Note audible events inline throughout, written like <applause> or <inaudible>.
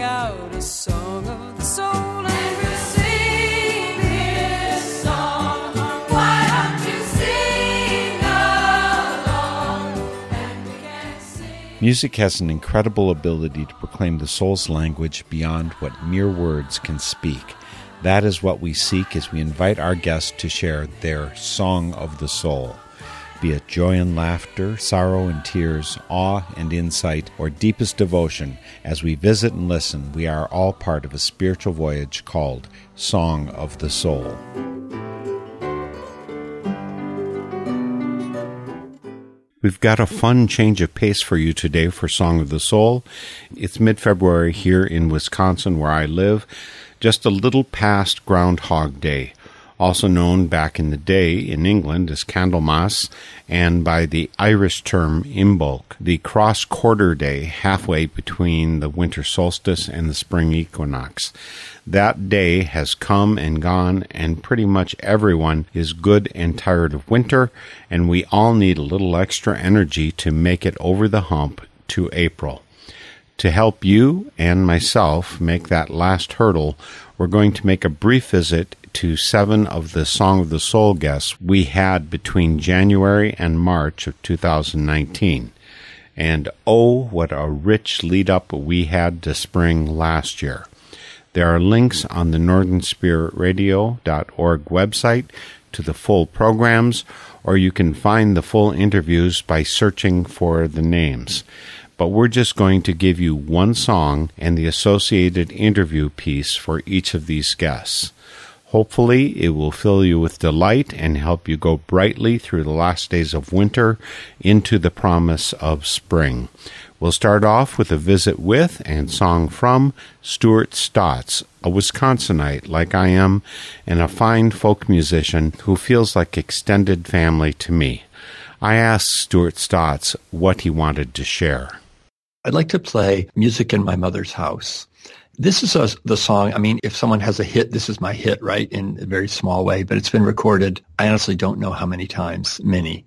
out a song of the soul. And. Music has an incredible ability to proclaim the soul's language beyond what mere words can speak. That is what we seek as we invite our guests to share their song of the soul. Be it joy and laughter, sorrow and tears, awe and insight, or deepest devotion, as we visit and listen, we are all part of a spiritual voyage called Song of the Soul. We've got a fun change of pace for you today for Song of the Soul. It's mid February here in Wisconsin, where I live, just a little past Groundhog Day, also known back in the day in England as Candlemas and by the Irish term Imbolc, the cross quarter day halfway between the winter solstice and the spring equinox. That day has come and gone, and pretty much everyone is good and tired of winter, and we all need a little extra energy to make it over the hump to April. To help you and myself make that last hurdle, we're going to make a brief visit to seven of the Song of the Soul guests we had between January and March of 2019. And oh, what a rich lead up we had to spring last year. There are links on the northernspiritradio.org website to the full programs, or you can find the full interviews by searching for the names. But we're just going to give you one song and the associated interview piece for each of these guests. Hopefully, it will fill you with delight and help you go brightly through the last days of winter into the promise of spring. We'll start off with a visit with and song from Stuart Stotts, a Wisconsinite like I am, and a fine folk musician who feels like extended family to me. I asked Stuart Stotts what he wanted to share. I'd like to play Music in My Mother's House. This is a, the song. I mean, if someone has a hit, this is my hit, right? In a very small way, but it's been recorded. I honestly don't know how many times, many.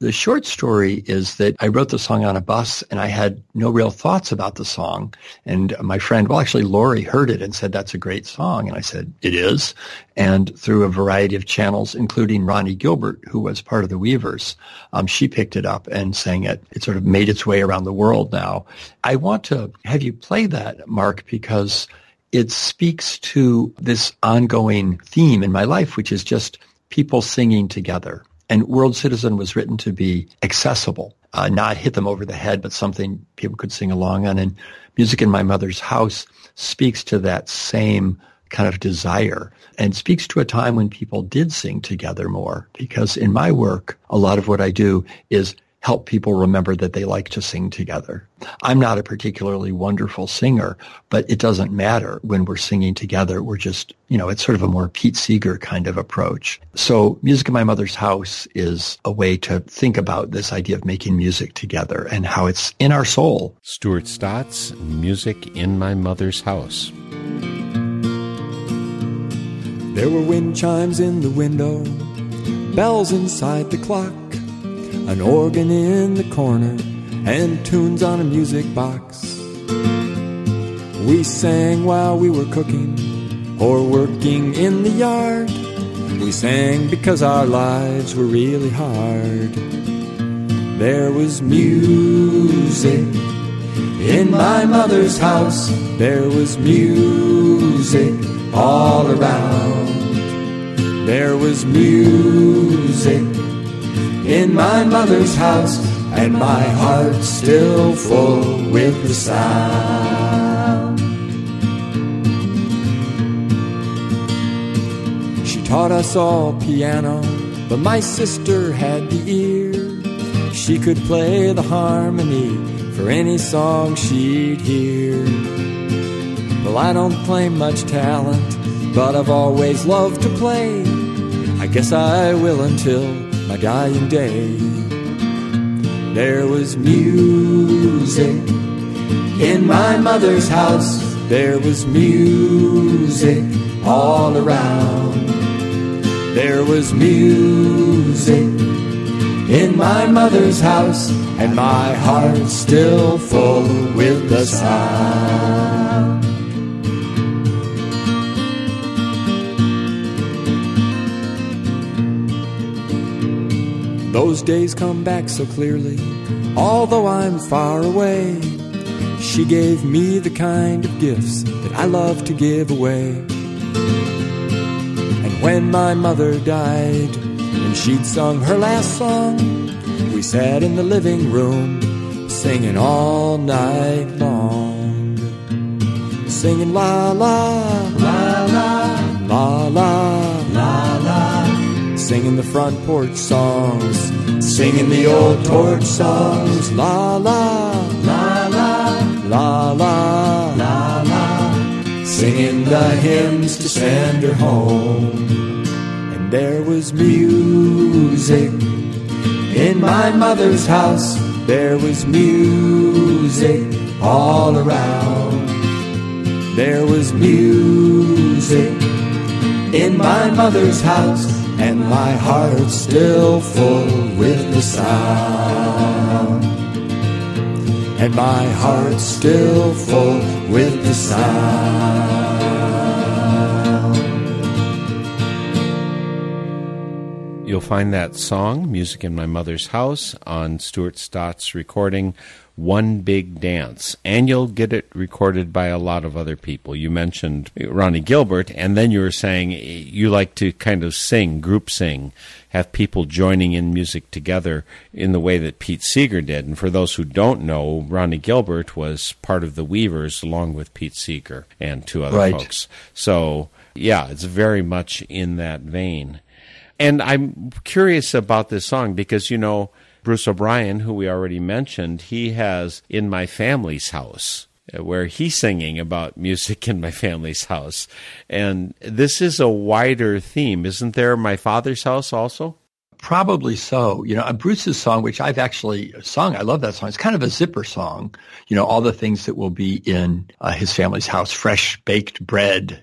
The short story is that I wrote the song on a bus and I had no real thoughts about the song. And my friend, well, actually Lori heard it and said, that's a great song. And I said, it is. And through a variety of channels, including Ronnie Gilbert, who was part of the Weavers, um, she picked it up and sang it. It sort of made its way around the world now. I want to have you play that, Mark, because it speaks to this ongoing theme in my life, which is just people singing together. And World Citizen was written to be accessible, uh, not hit them over the head, but something people could sing along on. And Music in My Mother's House speaks to that same kind of desire and speaks to a time when people did sing together more. Because in my work, a lot of what I do is help people remember that they like to sing together. I'm not a particularly wonderful singer, but it doesn't matter when we're singing together. We're just, you know, it's sort of a more Pete Seeger kind of approach. So Music in My Mother's House is a way to think about this idea of making music together and how it's in our soul. Stuart Stotts, Music in My Mother's House. There were wind chimes in the window, bells inside the clock, an organ in the corner, and tunes on a music box. We sang while we were cooking or working in the yard. We sang because our lives were really hard. There was music in my mother's house. There was music all around. There was music in my mother's house, and my heart still full with the sound. She taught us all piano, but my sister had the ear. She could play the harmony for any song she'd hear. Well, I don't claim much talent, but I've always loved to play. I guess I will until my dying day. There was music in my mother's house. There was music all around. There was music in my mother's house, and my heart still full with the sound. Those days come back so clearly, although I'm far away. She gave me the kind of gifts that I love to give away. And when my mother died, and she'd sung her last song, we sat in the living room, singing all night long. Singing la la, la la, la la, la la. Singing the front porch songs, singing the old torch songs, la la, la la, la la, la la. Singing the hymns to send her home. And there was music in my mother's house. There was music all around. There was music in my mother's house, and my heart's still full with the sound. And my heart's still full with the sound. You'll find that song, Music in My Mother's House, on Stuart Stotts' recording, One Big Dance. And you'll get it recorded by a lot of other people. You mentioned Ronnie Gilbert, and then you were saying you like to kind of sing, group sing, have people joining in music together in the way that Pete Seeger did. And for those who don't know, Ronnie Gilbert was part of the Weavers along with Pete Seeger and two other Right. folks. So, yeah, it's very much in that vein. And I'm curious about this song because, you know, Bruce O'Brien, who we already mentioned, he has In My Family's House, uh, where he's singing about music in my family's house. And this is a wider theme, isn't there? My father's house also? Probably so. You know, uh, Bruce's song, which I've actually sung, I love that song. It's kind of a zipper song. You know, all the things that will be in uh, his family's house, fresh baked bread,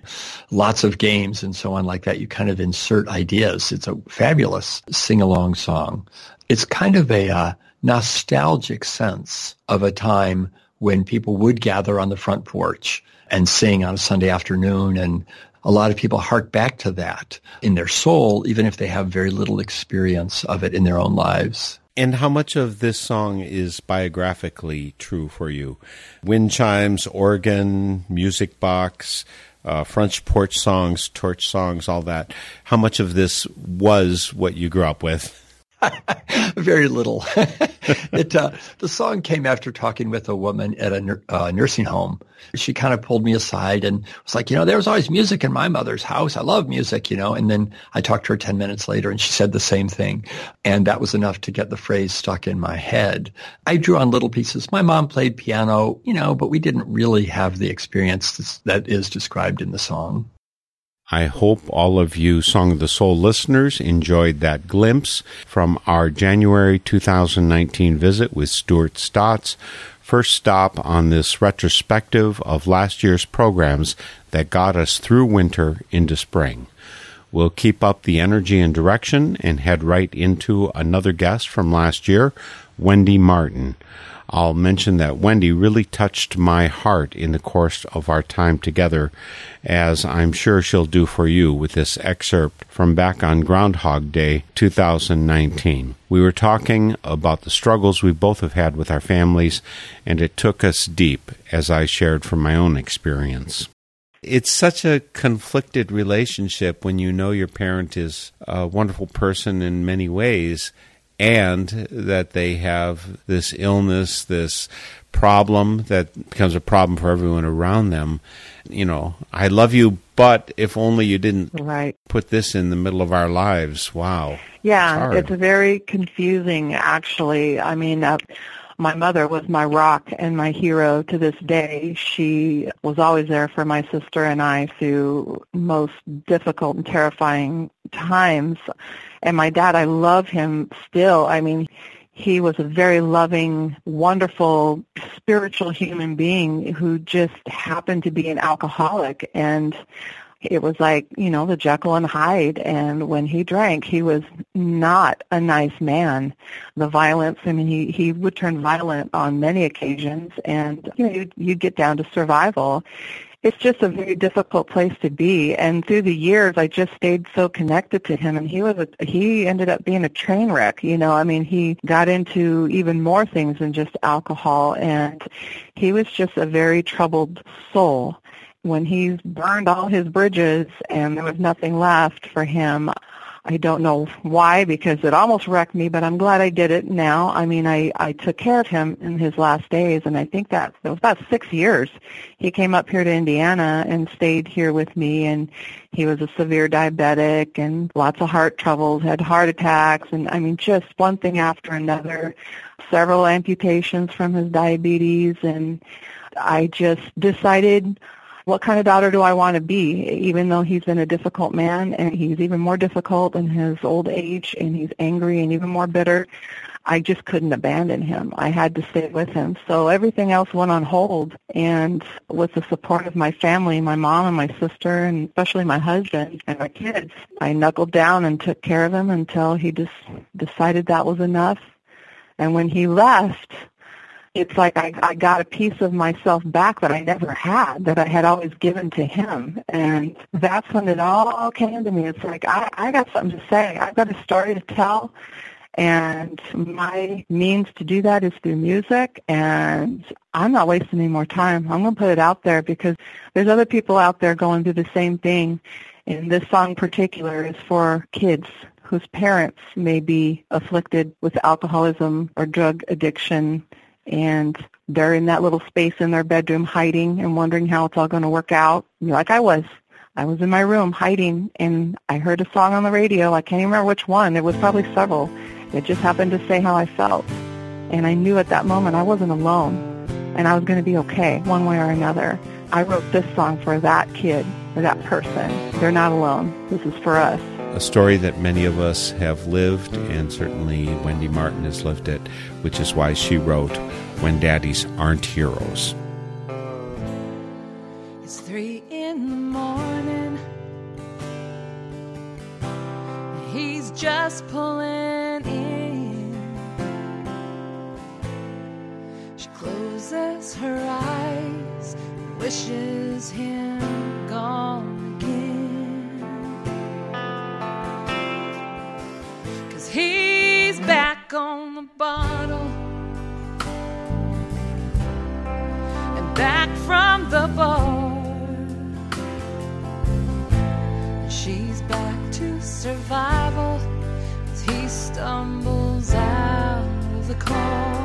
lots of games and so on like that. You kind of insert ideas. It's a fabulous sing-along song. It's kind of a uh, nostalgic sense of a time when people would gather on the front porch and sing on a Sunday afternoon and a lot of people hark back to that in their soul, even if they have very little experience of it in their own lives. And how much of this song is biographically true for you? Wind chimes, organ, music box, uh, French porch songs, torch songs, all that. How much of this was what you grew up with? <laughs> Very little. <laughs> it, uh, the song came after talking with a woman at a uh, nursing home. She kind of pulled me aside and was like, you know, there was always music in my mother's house. I love music, you know. And then I talked to her 10 minutes later and she said the same thing. And that was enough to get the phrase stuck in my head. I drew on little pieces. My mom played piano, you know, but we didn't really have the experience that is described in the song. I hope all of you Song of the Soul listeners enjoyed that glimpse from our January 2019 visit with Stuart Stotts. First stop on this retrospective of last year's programs that got us through winter into spring. We'll keep up the energy and direction and head right into another guest from last year, Wendy Martin. I'll mention that Wendy really touched my heart in the course of our time together, as I'm sure she'll do for you with this excerpt from back on Groundhog Day 2019. We were talking about the struggles we both have had with our families, and it took us deep, as I shared from my own experience. It's such a conflicted relationship when you know your parent is a wonderful person in many ways and that they have this illness, this problem that becomes a problem for everyone around them. You know, I love you, but if only you didn't Right. put this in the middle of our lives. Wow. Yeah, hard. it's very confusing, actually. I mean, uh, my mother was my rock and my hero to this day. She was always there for my sister and I through most difficult and terrifying times. And my dad, I love him still. I mean, he was a very loving, wonderful, spiritual human being who just happened to be an alcoholic and it was like, you know, the Jekyll and Hyde. And when he drank, he was not a nice man. The violence, I mean, he, he would turn violent on many occasions and, you know, you'd, you'd get down to survival. It's just a very difficult place to be. And through the years, I just stayed so connected to him. And he was a, he ended up being a train wreck. You know, I mean, he got into even more things than just alcohol, and he was just a very troubled soul. When he burned all his bridges and there was nothing left for him, I don't know why because it almost wrecked me, but I'm glad I did it now. I mean, I, I took care of him in his last days, and I think that it was about six years. He came up here to Indiana and stayed here with me, and he was a severe diabetic and lots of heart troubles, had heart attacks, and I mean, just one thing after another, several amputations from his diabetes, and I just decided what kind of daughter do I want to be, even though he's been a difficult man and he's even more difficult in his old age and he's angry and even more bitter. I just couldn't abandon him. I had to stay with him. So everything else went on hold. And with the support of my family, my mom and my sister, and especially my husband and my kids, I knuckled down and took care of him until he just decided that was enough. And when he left, it's like I, I got a piece of myself back that I never had, that I had always given to him. And that's when it all came to me. It's like, I, I got something to say. I've got a story to tell. And my means to do that is through music. And I'm not wasting any more time. I'm going to put it out there because there's other people out there going through the same thing. And this song in particular is for kids whose parents may be afflicted with alcoholism or drug addiction and they're in that little space in their bedroom hiding and wondering how it's all going to work out. Like I was. I was in my room hiding and I heard a song on the radio. I can't even remember which one. It was probably several. It just happened to say how I felt. And I knew at that moment I wasn't alone and I was going to be okay one way or another. I wrote this song for that kid or that person. They're not alone. This is for us a story that many of us have lived, and certainly Wendy Martin has lived it, which is why she wrote When Daddies Aren't Heroes. It's three in the morning. He's just pulling in. She closes her eyes, wishes the bar. She's back to survival as he stumbles out of the car.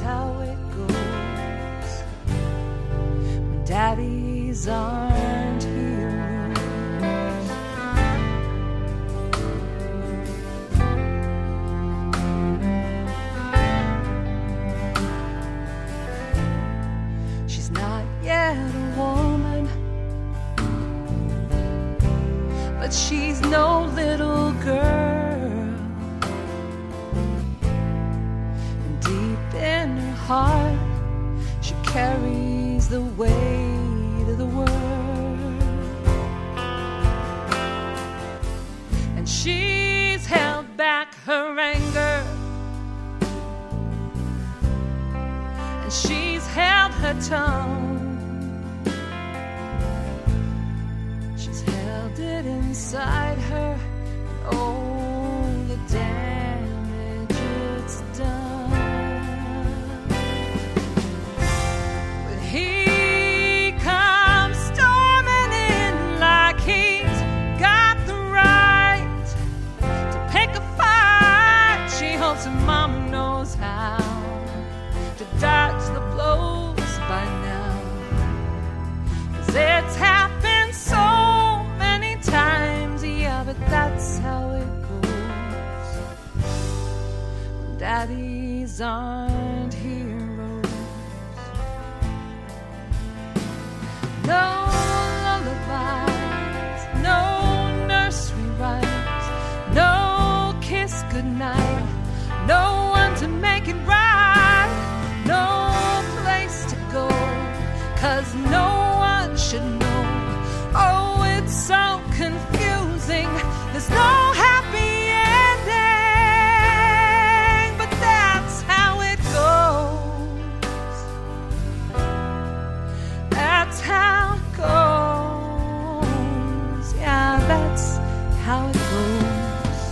How it goes when daddies aren't heroes. She's not yet a woman, but she's no little girl. Carries the weight of the world. And she's held back her anger, and she's held her tongue. She's held it inside her, oh, Daddies aren't heroes. No how it goes.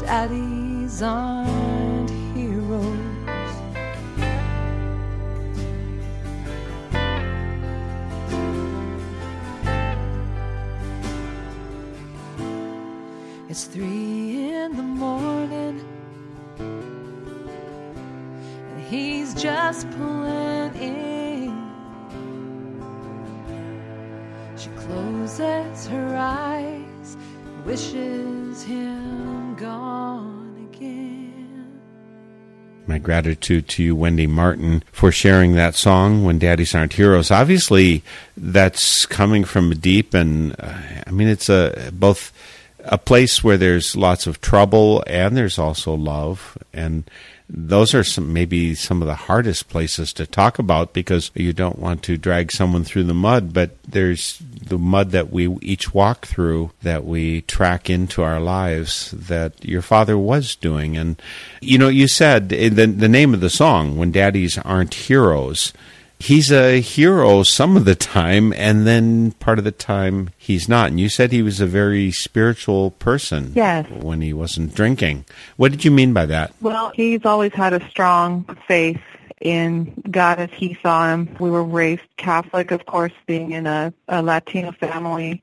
Daddies aren't heroes. It's three in the morning, and he's just pulling wishes him gone again. My gratitude to you, Wendy Martin, for sharing that song, When Daddies Aren't Heroes. Obviously, that's coming from deep, and uh, I mean, it's a both a place where there's lots of trouble and there's also love. And those are some, maybe some of the hardest places to talk about because you don't want to drag someone through the mud, but there's the mud that we each walk through that we track into our lives that your father was doing. And, you know, you said the, the name of the song, When Daddies Aren't Heroes, he's a hero some of the time, and then part of the time he's not. And you said he was a very spiritual person Yes. when he wasn't drinking. What did you mean by that? Well, he's always had a strong faith in God as he saw him. We were raised Catholic, of course, being in a, a Latino family,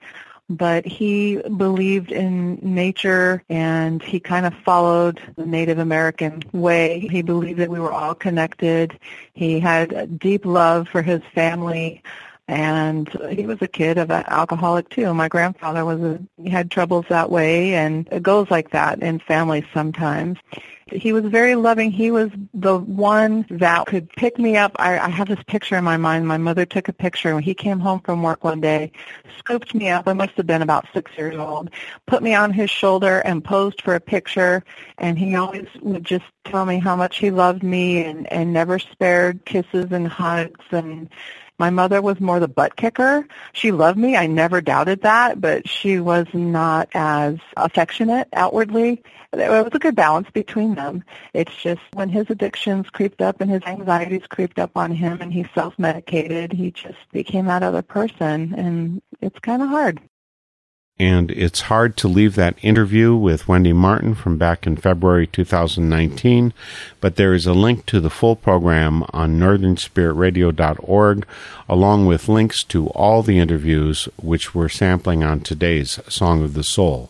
but he believed in nature and he kind of followed the Native American way. He believed that we were all connected. He had a deep love for his family and he was a kid of an alcoholic too. My grandfather was a, he had troubles that way, and it goes like that in families sometimes. He was very loving. He was the one that could pick me up. I, I have this picture in my mind. My mother took a picture when he came home from work one day, scooped me up. I must have been about six years old, put me on his shoulder and posed for a picture. And he always would just tell me how much he loved me and, and never spared kisses and hugs and my mother was more the butt kicker. She loved me. I never doubted that, but she was not as affectionate outwardly. There was a good balance between them. It's just when his addictions creeped up and his anxieties creeped up on him and he self-medicated, he just became that other person and it's kind of hard. And it's hard to leave that interview with Wendy Martin from back in February 2019, but there is a link to the full program on northernspiritradio.org, along with links to all the interviews which we're sampling on today's Song of the Soul.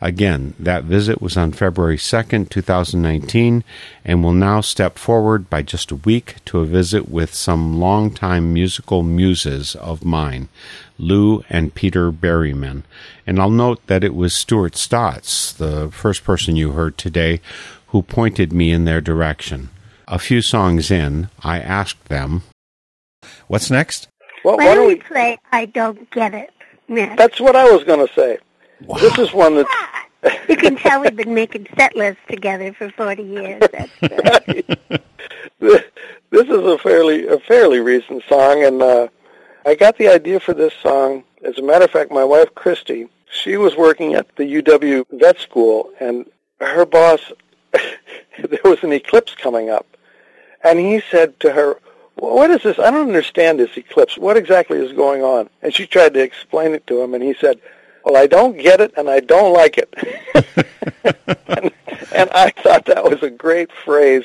Again, that visit was on February 2nd, 2019, and will now step forward by just a week to a visit with some longtime musical muses of mine, Lou and Peter Berryman. And I'll note that it was Stuart Stotts, the first person you heard today, who pointed me in their direction. A few songs in, I asked them, What's next? Well, Why don't we play I Don't Get It? Miss? That's what I was going to say. This is one that you can tell we've been making set lists together for 40 years. That's, <laughs> uh, this is a fairly a fairly recent song, and uh, I got the idea for this song. As a matter of fact, my wife Christy, she was working at the UW vet school, and her boss, <laughs> there was an eclipse coming up, and he said to her, "Well, "What is this? I don't understand this eclipse. What exactly is going on?" And she tried to explain it to him, and he said, "Well, I don't get it, and I don't like it." and, <laughs> and I thought that was a great phrase.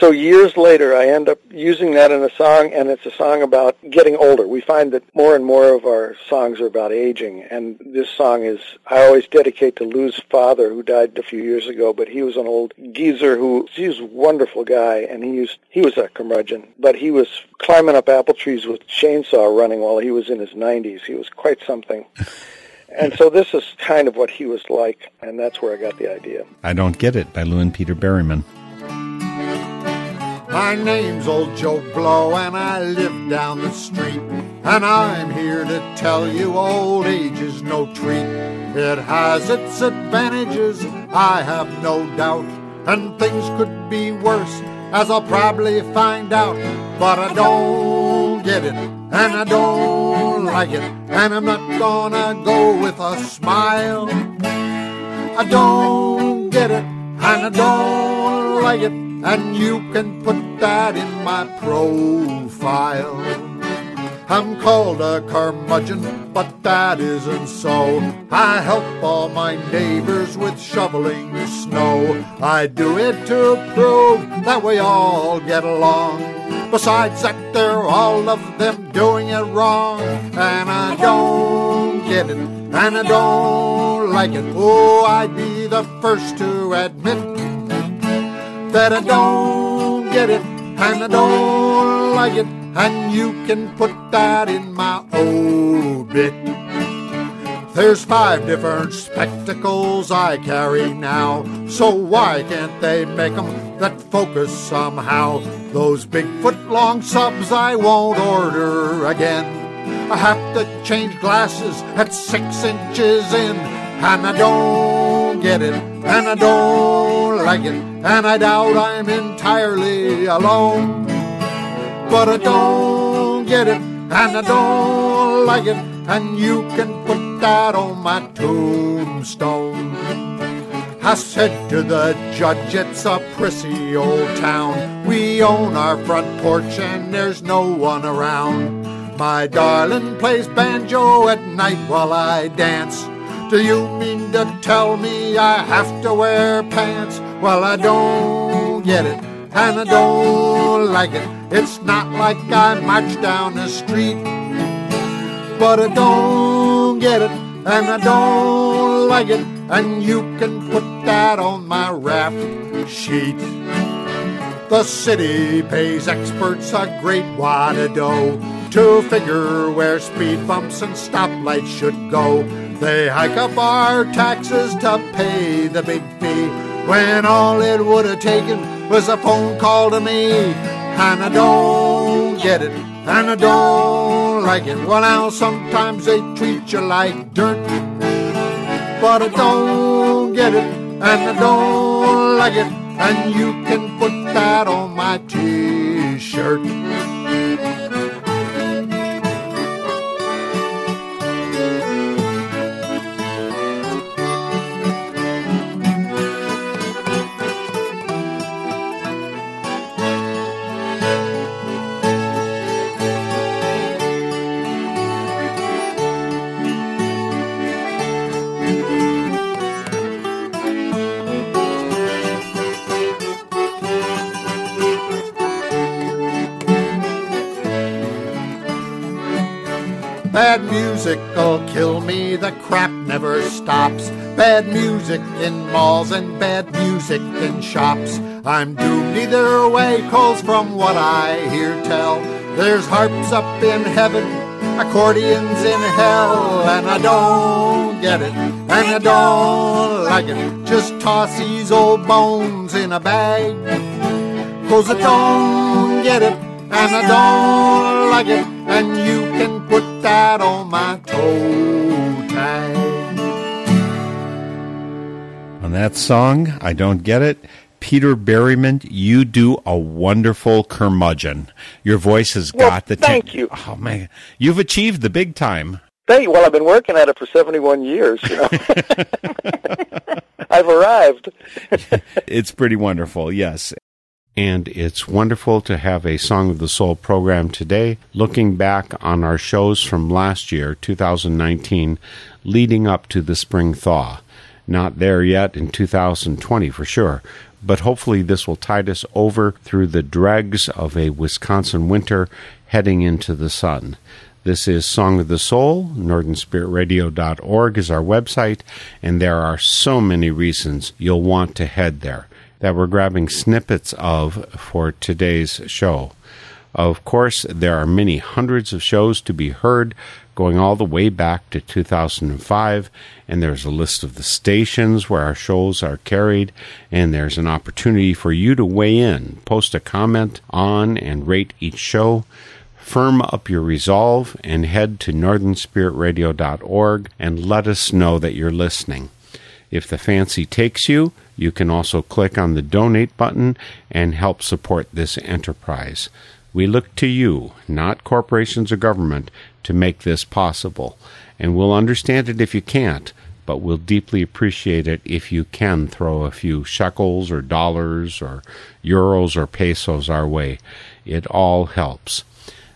So years later, I end up using that in a song, and it's a song about getting older. We find that more and more of our songs are about aging, and this song is, I always dedicate to Lou's father, who died a few years ago, but he was an old geezer who, he was a wonderful guy, and he used, he was a curmudgeon, but he was climbing up apple trees with chainsaw running while he was in his 90s. He was quite something. <laughs> And so this is kind of what he was like, and that's where I got the idea. I Don't Get It by Lou and Peter Berryman. My name's old Joe Blow and I live down the street. And I'm here to tell you old age is no treat. It has its advantages, I have no doubt. And things could be worse, as I'll probably find out. But I don't get it, and I don't like it, and I'm not gonna go with a smile. I don't get it, and I don't like it, and you can put that in my profile. I'm called a curmudgeon, but that isn't so. I help all my neighbors with shoveling snow. I do it to prove that we all get along. Besides that, they're all of them doing it wrong. And I don't get it, and I don't like it. Oh, I'd be the first to admit that I don't get it, and I don't like it. And you can put that in my obit. There's five different spectacles I carry now, so why can't they make 'em that focus somehow? Those big foot long subs I won't order again. I have to change glasses at six inches in, and I don't get it, and I don't like it, and I doubt I'm entirely alone but I don't get it, and I don't like it, and you can put that on my tombstone. I said to the judge, it's a prissy old town. We own our front porch, and there's no one around. My darling plays banjo at night while I dance. Do you mean to tell me I have to wear pants? Well, I don't get it, and I don't like it. It's not like I march down the street, but I don't get it, and I don't like it, and you can put that on my rap sheet. The city pays experts a great wad of dough to figure where speed bumps and stoplights should go. They hike up our taxes to pay the big fee when all it would have taken was a phone call to me. And I don't get it, and I don't like it. Well, now sometimes they treat you like dirt, but I don't get it, and I don't like it. And you can put that on my t-shirt. Bad music'll kill me, the crap never stops. Bad music in malls and bad music in shops. I'm doomed either way, cause from what I hear tell, there's harps up in heaven, accordions in hell, and I don't get it, and I don't like it. Just toss these old bones in a bag, cause I don't get it, and I don't like it, and you put that on my toe tag. On that song, I don't get it. Peter Berryman, you do a wonderful curmudgeon. Your voice has Well, got the. thank you. Oh man, you've achieved the big time. Thank you. Well, I've been working at it for 71 years. You know, <laughs> <laughs> I've arrived. <laughs> It's pretty wonderful, yes. And it's wonderful to have a Song of the Soul program today, looking back on our shows from last year, 2019, leading up to the spring thaw. Not there yet in 2020 for sure, but hopefully this will tide us over through the dregs of a Wisconsin winter heading into the sun. This is Song of the Soul. NorthernSpiritRadio.org is our website, and there are so many reasons you'll want to head there that we're grabbing snippets of for today's show. Of course, there are many hundreds of shows to be heard going all the way back to 2005, and there's a list of the stations where our shows are carried, and there's an opportunity for you to weigh in, post a comment on, and rate each show. Firm up your resolve and head to northernspiritradio.org and let us know that you're listening. If the fancy takes you, you can also click on the donate button and help support this enterprise. We look to you, not corporations or government, to make this possible. And we'll understand it if you can't, but we'll deeply appreciate it if you can throw a few shekels or dollars or euros or pesos our way. It all helps.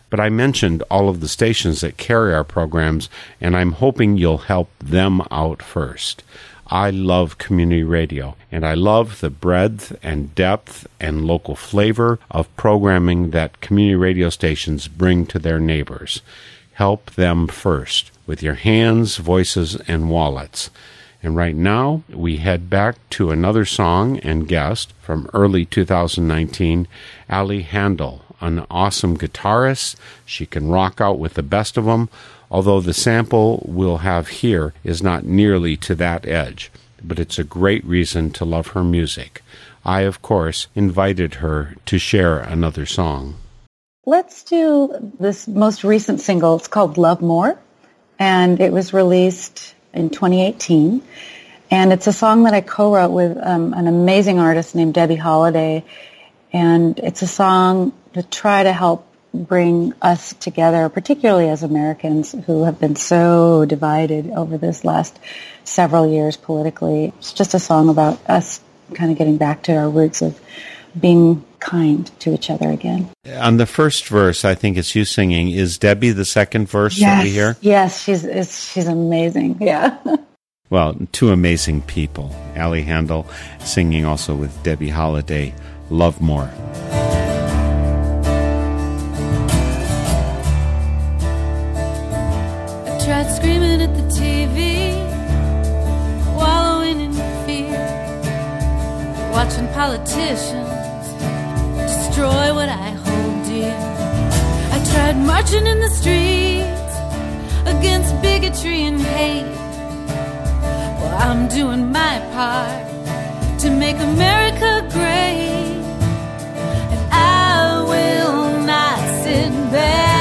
But I mentioned all of the stations that carry our programs, and I'm hoping you'll help them out first. I love community radio, and I love the breadth and depth and local flavor of programming that community radio stations bring to their neighbors. Help them first with your hands, voices, and wallets. And right now, we head back to another song and guest from early 2019, Ali Handal, an awesome guitarist. She can rock out with the best of them, although the sample we'll have here is not nearly to that edge. But it's a great reason to love her music. I, of course, invited her to share another song. Let's do this most recent single. It's called Love More, and it was released in 2018. And it's a song that I co-wrote with um, an amazing artist named Debbie Holiday. And it's a song to try to help bring us together, particularly as Americans who have been so divided over this last several years politically. It's just a song about us kind of getting back to our roots of being kind to each other again. On the first verse, I think it's you singing. Is Debbie the second verse that we hear? Yes, she's it's, she's amazing. <laughs> Yeah. Well, two amazing people. Ali Handal singing also with Debbie Holiday, Love More. Watching politicians destroy what I hold dear. I tried marching in the streets against bigotry and hate. Well, I'm doing my part to make America great, and I will not sit back.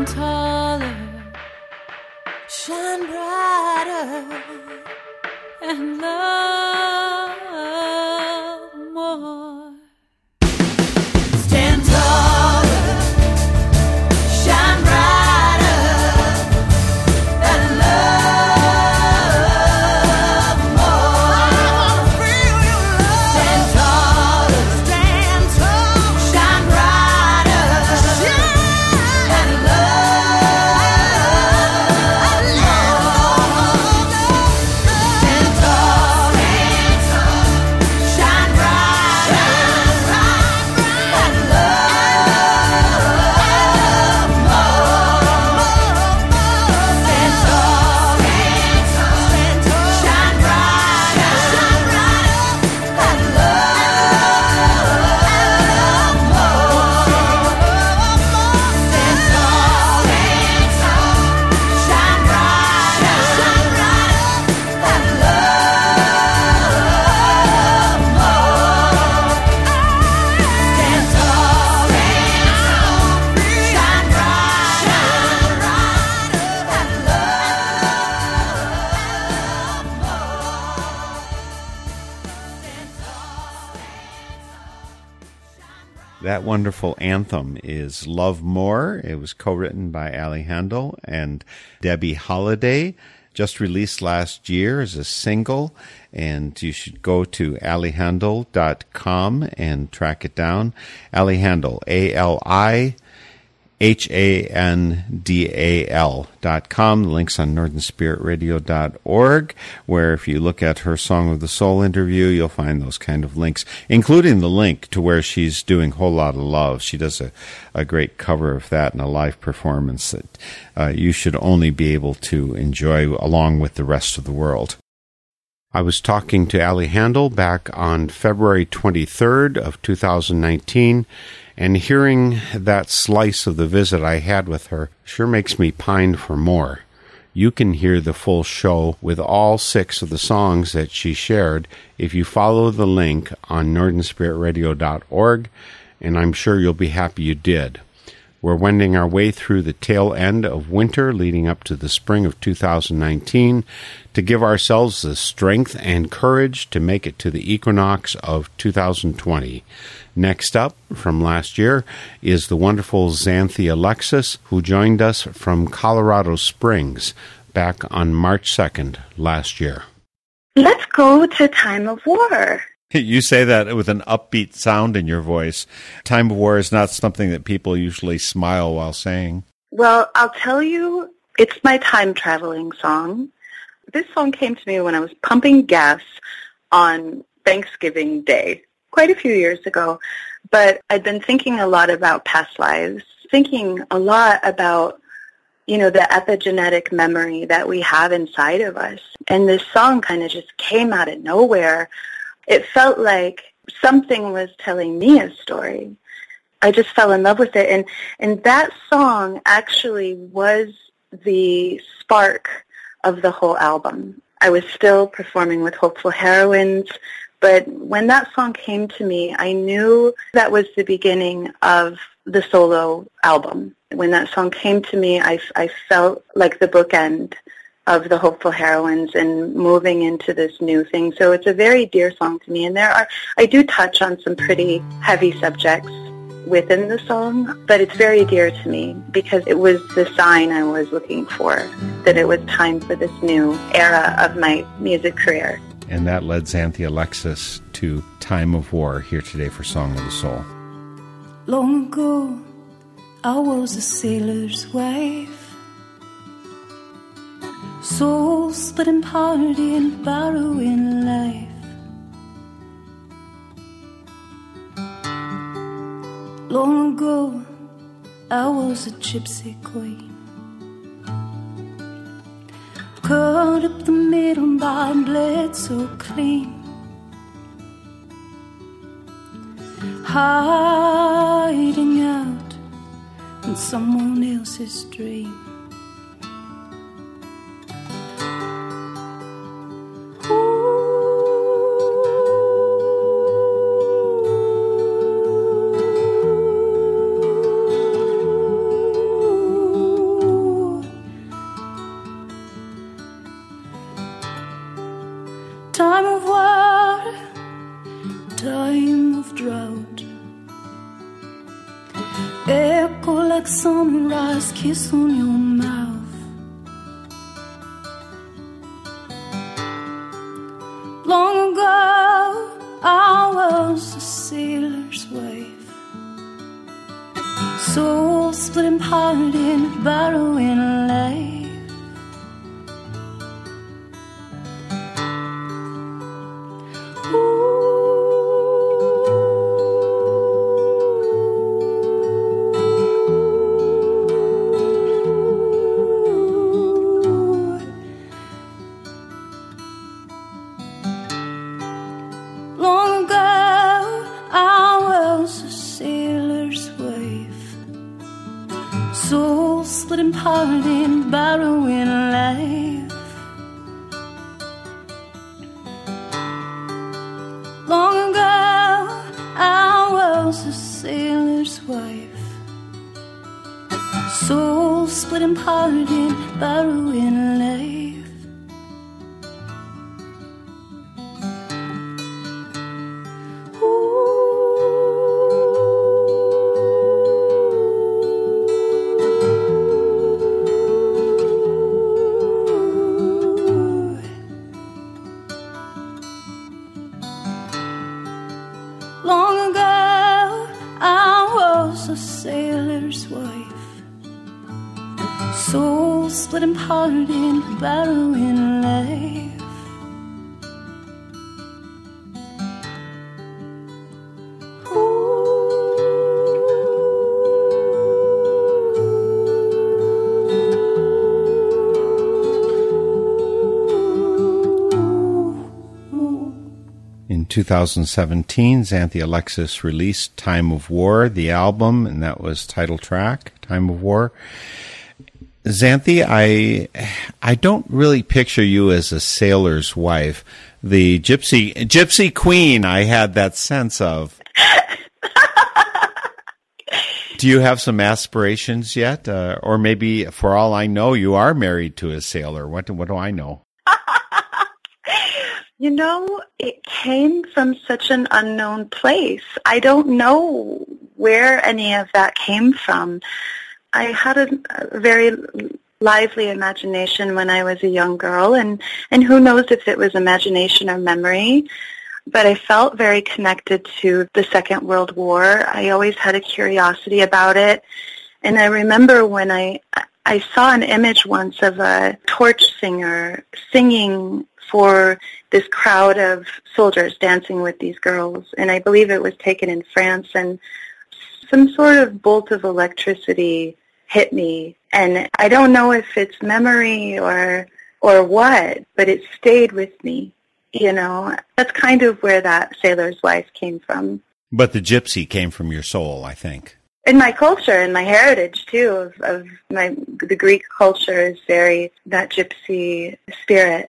Stand taller Shine brighter. and love more. Wonderful anthem is Love More. It was co written by Ali Handal and Debbie Holiday. Just released last year as a single, and you should go to alihandal.com and track it down. Ali Handal, A L I H A N D A L dot com. Links on northernspiritradio.org, where if you look at her Song of the Soul interview, you'll find those kind of links, including the link to where she's doing Whole Lot of Love. She does a, a great cover of that in a live performance that uh, you should only be able to enjoy along with the rest of the world. I was talking to Ali Handal back on February 23rd of 2019, and hearing that slice of the visit I had with her sure makes me pine for more. You can hear the full show with all six of the songs that she shared if you follow the link on northernspiritradio.org, and I'm sure you'll be happy you did. We're wending our way through the tail end of winter leading up to the spring of 2019 to give ourselves the strength and courage to make it to the equinox of 2020. Next up from last year is the wonderful Xanthi Alexis, who joined us from Colorado Springs back on March 2nd last year. Let's go to Time of War. You say that with an upbeat sound in your voice. Time of War is not something that people usually smile while saying. Well, I'll tell you, it's my time traveling song. This song came to me when I was pumping gas on Thanksgiving Day, quite a few years ago. But I'd been thinking a lot about past lives, thinking a lot about, you know, the epigenetic memory that we have inside of us. And this song kind of just came out of nowhere. It felt like something was telling me a story. I just fell in love with it. And, and that song actually was the spark of the whole album. I was still performing with Hopeful Heroines, but when that song came to me, I knew that was the beginning of the solo album. When that song came to me, I, I felt like the bookend of the hopeful heroines and moving into this new thing. So it's a very dear song to me. And there are, I do touch on some pretty heavy subjects within the song, but it's very dear to me because it was the sign I was looking for, that it was time for this new era of my music career. And that led Xanthi Alexis to Time of War here today for Song of the Soul. Long ago, I was a sailor's wife. Soul and party and borrowing life. Long ago, I was a gypsy queen. Cut up the middle by bled so clean. Hiding out in someone else's dream. Drought. Echo like sunrise, kiss on your mouth. Long ago, I was a sailor's wife. Soul split and parted, borrowing 2017, Xanthi Alexis released Time of War, the album, and that was title track, Time of War. Xanthi, I I don't really picture you as a sailor's wife, the gypsy gypsy queen. I had that sense of. <laughs> Do you have some aspirations yet, uh, or maybe, for all I know, you are married to a sailor? What what do I know? You know, it came from such an unknown place. I don't know where any of that came from. I had a, a very lively imagination when I was a young girl, and, and who knows if it was imagination or memory, but I felt very connected to the Second World War. I always had a curiosity about it, and I remember when I I saw an image once of a torch singer singing for this crowd of soldiers dancing with these girls, and I believe it was taken in France, and some sort of bolt of electricity hit me, and I don't know if it's memory or or what, but it stayed with me. You know, that's kind of where that sailor's wife came from. But the gypsy came from your soul, I think. In my culture and my heritage too, of, of my the Greek culture is very that gypsy spirit.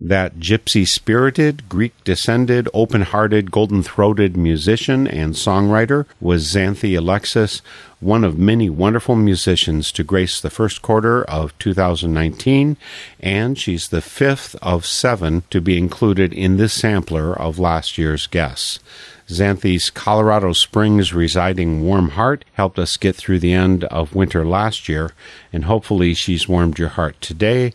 That gypsy spirited, Greek descended, open hearted, golden throated musician and songwriter was Xanthi Alexis, one of many wonderful musicians to grace the first quarter of 2019, and she's the fifth of seven to be included in this sampler of last year's guests. Xanthi's Colorado Springs residing warm heart helped us get through the end of winter last year, and hopefully she's warmed your heart today.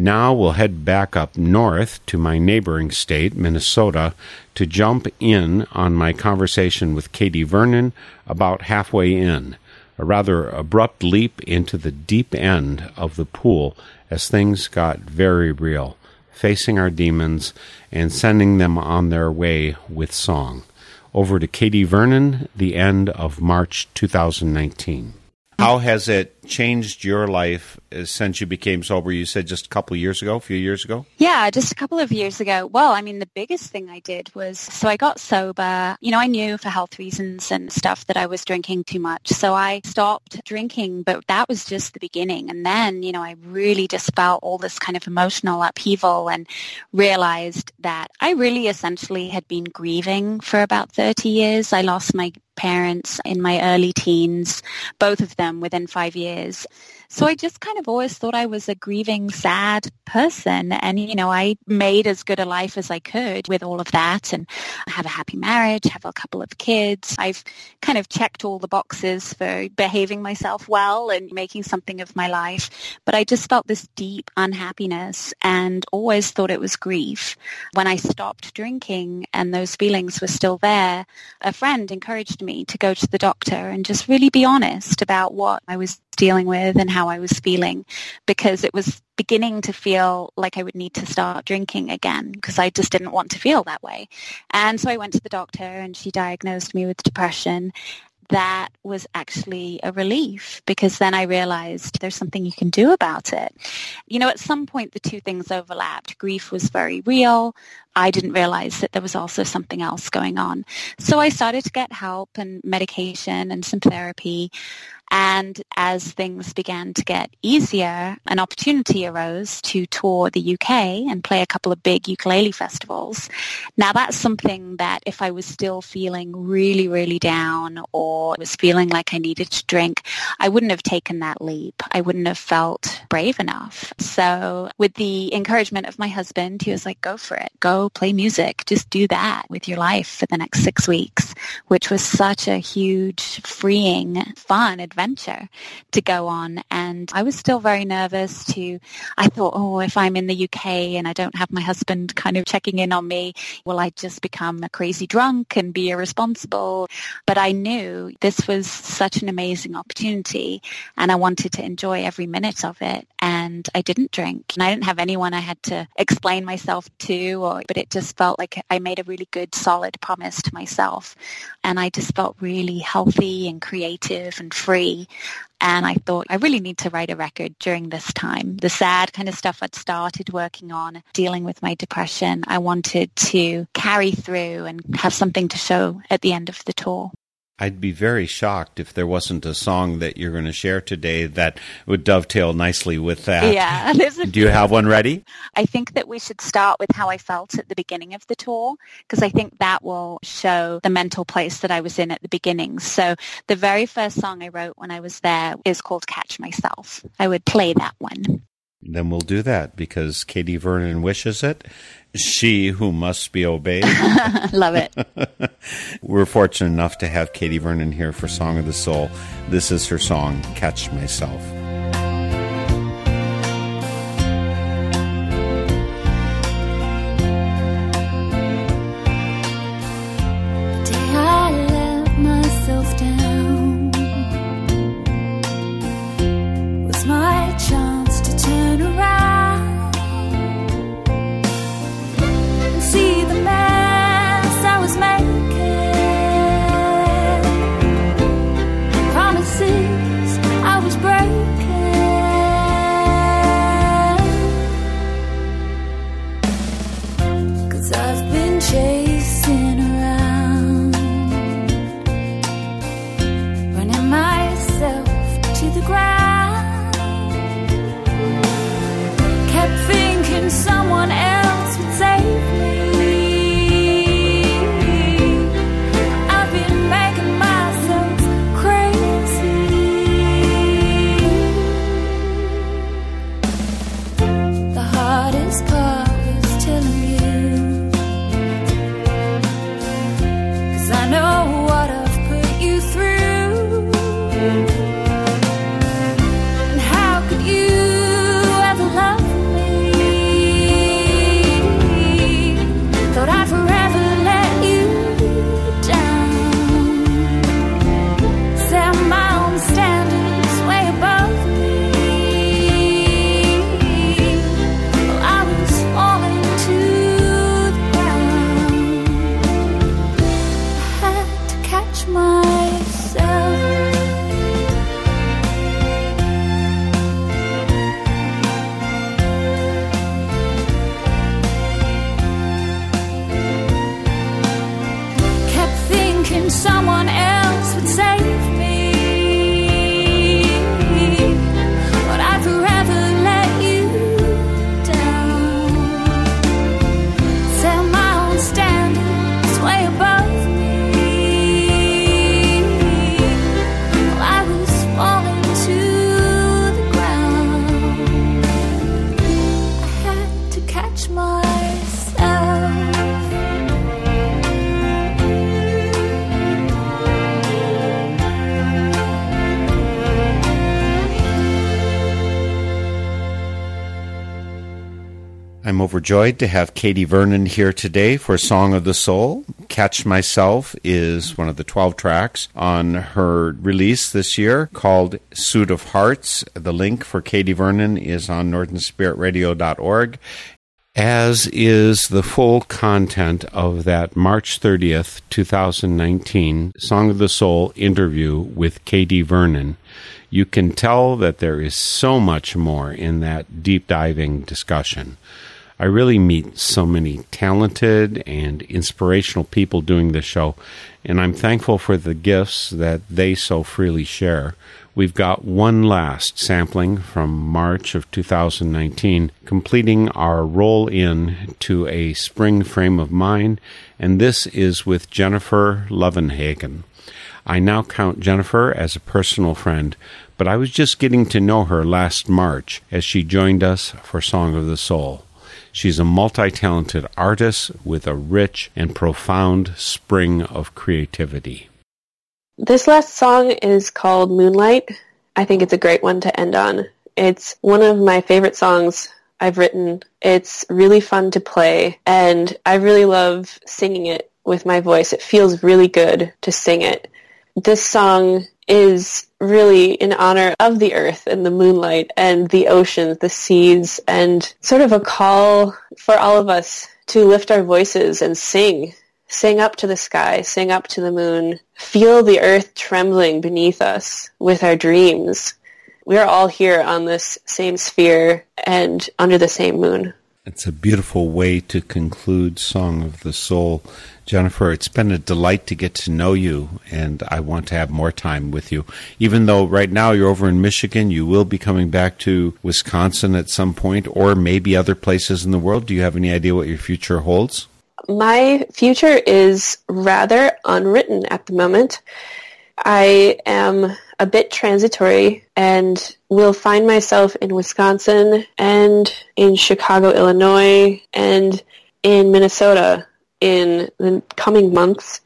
Now we'll head back up north to my neighboring state, Minnesota, to jump in on my conversation with Katie Vernon about halfway in. A rather abrupt leap into the deep end of the pool as things got very real, facing our demons and sending them on their way with song. Over to Katie Vernon, the end of March 2019. How has it changed your life uh, since you became sober? You said just a couple years ago, a few years ago? Yeah, just a couple of years ago. Well, I mean, the biggest thing I did was, so I got sober. You know, I knew for health reasons and stuff that I was drinking too much. So I stopped drinking, but that was just the beginning. And then, you know, I really just felt all this kind of emotional upheaval and realized that I really essentially had been grieving for about 30 years. I lost my parents in my early teens, both of them within five years. So I just kind of always thought I was a grieving, sad person. And, you know, I made as good a life as I could with all of that and I have a happy marriage, have a couple of kids. I've kind of checked all the boxes for behaving myself well and making something of my life. But I just felt this deep unhappiness and always thought it was grief. When I stopped drinking and those feelings were still there, a friend encouraged me to go to the doctor and just really be honest about what I was dealing with and how I was feeling because it was beginning to feel like I would need to start drinking again because I just didn't want to feel that way. And so I went to the doctor and she diagnosed me with depression that was actually a relief because then I realized there's something you can do about it. You know, at some point the two things overlapped. Grief was very real. I didn't realize that there was also something else going on. So I started to get help and medication and some therapy. And as things began to get easier, an opportunity arose to tour the UK and play a couple of big ukulele festivals. Now that's something that if I was still feeling really, really down or was feeling like I needed to drink, I wouldn't have taken that leap. I wouldn't have felt brave enough. So with the encouragement of my husband, he was like, go for it. Go play music. Just do that with your life for the next six weeks, which was such a huge, freeing, fun adventure to go on. And I was still very nervous to, I thought, oh, if I'm in the UK and I don't have my husband kind of checking in on me, will I just become a crazy drunk and be irresponsible? But I knew this was such an amazing opportunity and I wanted to enjoy every minute of it. And I didn't drink and I didn't have anyone I had to explain myself to, or, but it just felt like I made a really good, solid promise to myself. And I just felt really healthy and creative and free. And I thought I really need to write a record during this time. The sad kind of stuff I'd started working on, dealing with my depression, I wanted to carry through and have something to show at the end of the tour. I'd be very shocked if there wasn't a song that you're going to share today that would dovetail nicely with that. Yeah. <laughs> Do you have one ready? I think that we should start with how I felt at the beginning of the tour because I think that will show the mental place that I was in at the beginning. So the very first song I wrote when I was there is called Catch Myself. I would play that one. Then we'll do that because Katie Vernon wishes it. She who must be obeyed. <laughs> Love it. <laughs> We're fortunate enough to have Katie Vernon here for Song of the Soul. This is her song, Catch Myself. I'm overjoyed to have Katie Vernon here today for Song of the Soul. Catch Myself is one of the 12 tracks on her release this year called Suit of Hearts. The link for Katie Vernon is on northernspiritradio.org, as is the full content of that March 30th, 2019 Song of the Soul interview with Katie Vernon. You can tell that there is so much more in that deep diving discussion. I really meet so many talented and inspirational people doing this show, and I'm thankful for the gifts that they so freely share. We've got one last sampling from March of 2019, completing our roll in to a spring frame of mind, and this is with Jennifer Lovenhagen. I now count Jennifer as a personal friend, but I was just getting to know her last March as she joined us for Song of the Soul. She's a multi talented artist with a rich and profound spring of creativity. This last song is called Moonlight. I think it's a great one to end on. It's one of my favorite songs I've written. It's really fun to play, and I really love singing it with my voice. It feels really good to sing it. This song is really in honor of the earth and the moonlight and the oceans, the seas, and sort of a call for all of us to lift our voices and sing. Sing up to the sky, sing up to the moon, feel the earth trembling beneath us with our dreams. We are all here on this same sphere and under the same moon. It's a beautiful way to conclude Song of the Soul. Jennifer, it's been a delight to get to know you, and I want to have more time with you. Even though right now you're over in Michigan, you will be coming back to Wisconsin at some point, or maybe other places in the world. Do you have any idea what your future holds? My future is rather unwritten at the moment. I am a bit transitory and will find myself in Wisconsin and in Chicago, Illinois, and in Minnesota in the coming months.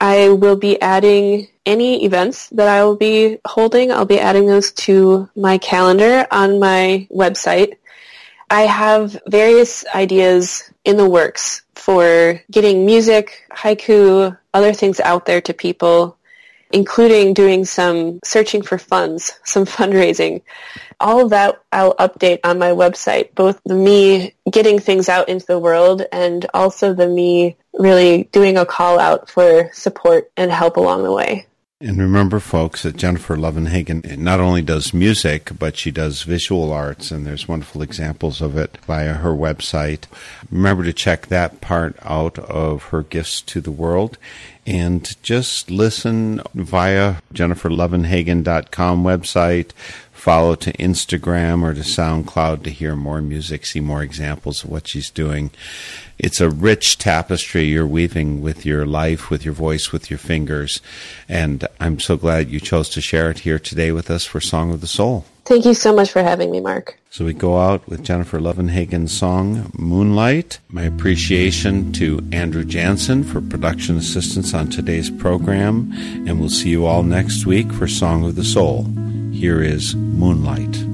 I will be adding any events that I will be holding. I'll be adding those to my calendar on my website. I have various ideas in the works for getting music, haiku, other things out there to people, including doing some searching for funds, <laughs> some fundraising. All of that I'll update on my website, both the me getting things out into the world and also the me really doing a call out for support and help along the way. And remember, folks, that Jennifer Lovenhagen not only does music, but she does visual arts, and there's wonderful examples of it via her website. Remember to check that part out of her gifts to the world. And just listen via jenniferlovenhagen.com website, follow to Instagram or to SoundCloud to hear more music, see more examples of what she's doing. It's a rich tapestry you're weaving with your life, with your voice, with your fingers. And I'm so glad you chose to share it here today with us for Song of the Soul. Thank you so much for having me, Mark. So we go out with Jennifer Lovenhagen's song Moonlight. My appreciation to Andrew Jansen for production assistance on today's program. And we'll see you all next week for Song of the Soul. Here is Moonlight.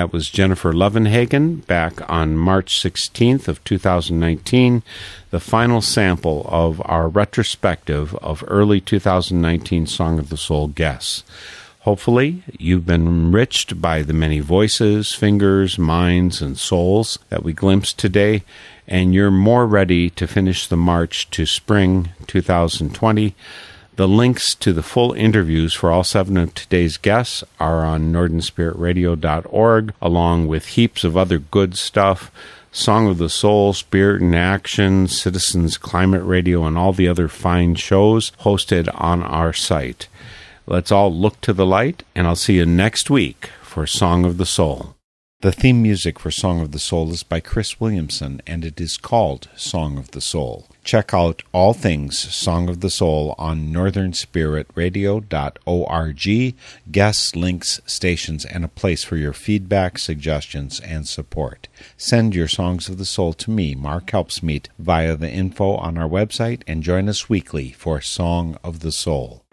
That was Jennifer Levenhagen back on March 16th of 2019, the final sample of our retrospective of early 2019 Song of the Soul guests. Hopefully, you've been enriched by the many voices, fingers, minds, and souls that we glimpsed today, and you're more ready to finish the march to spring 2020. The links to the full interviews for all seven of today's guests are on northernspiritradio.org, along with heaps of other good stuff. Song of the Soul, Spirit in Action, Citizens Climate Radio, and all the other fine shows hosted on our site. Let's all look to the light, and I'll see you next week for Song of the Soul. The theme music for Song of the Soul is by Cris Williamson, and it is called Song of the Soul. Check out all things Song of the Soul on northernspiritradio.org, guests, links, stations, and a place for your feedback, suggestions, and support. Send your Songs of the Soul to me, Mark Helpsmeet, via the info on our website, and join us weekly for Song of the Soul.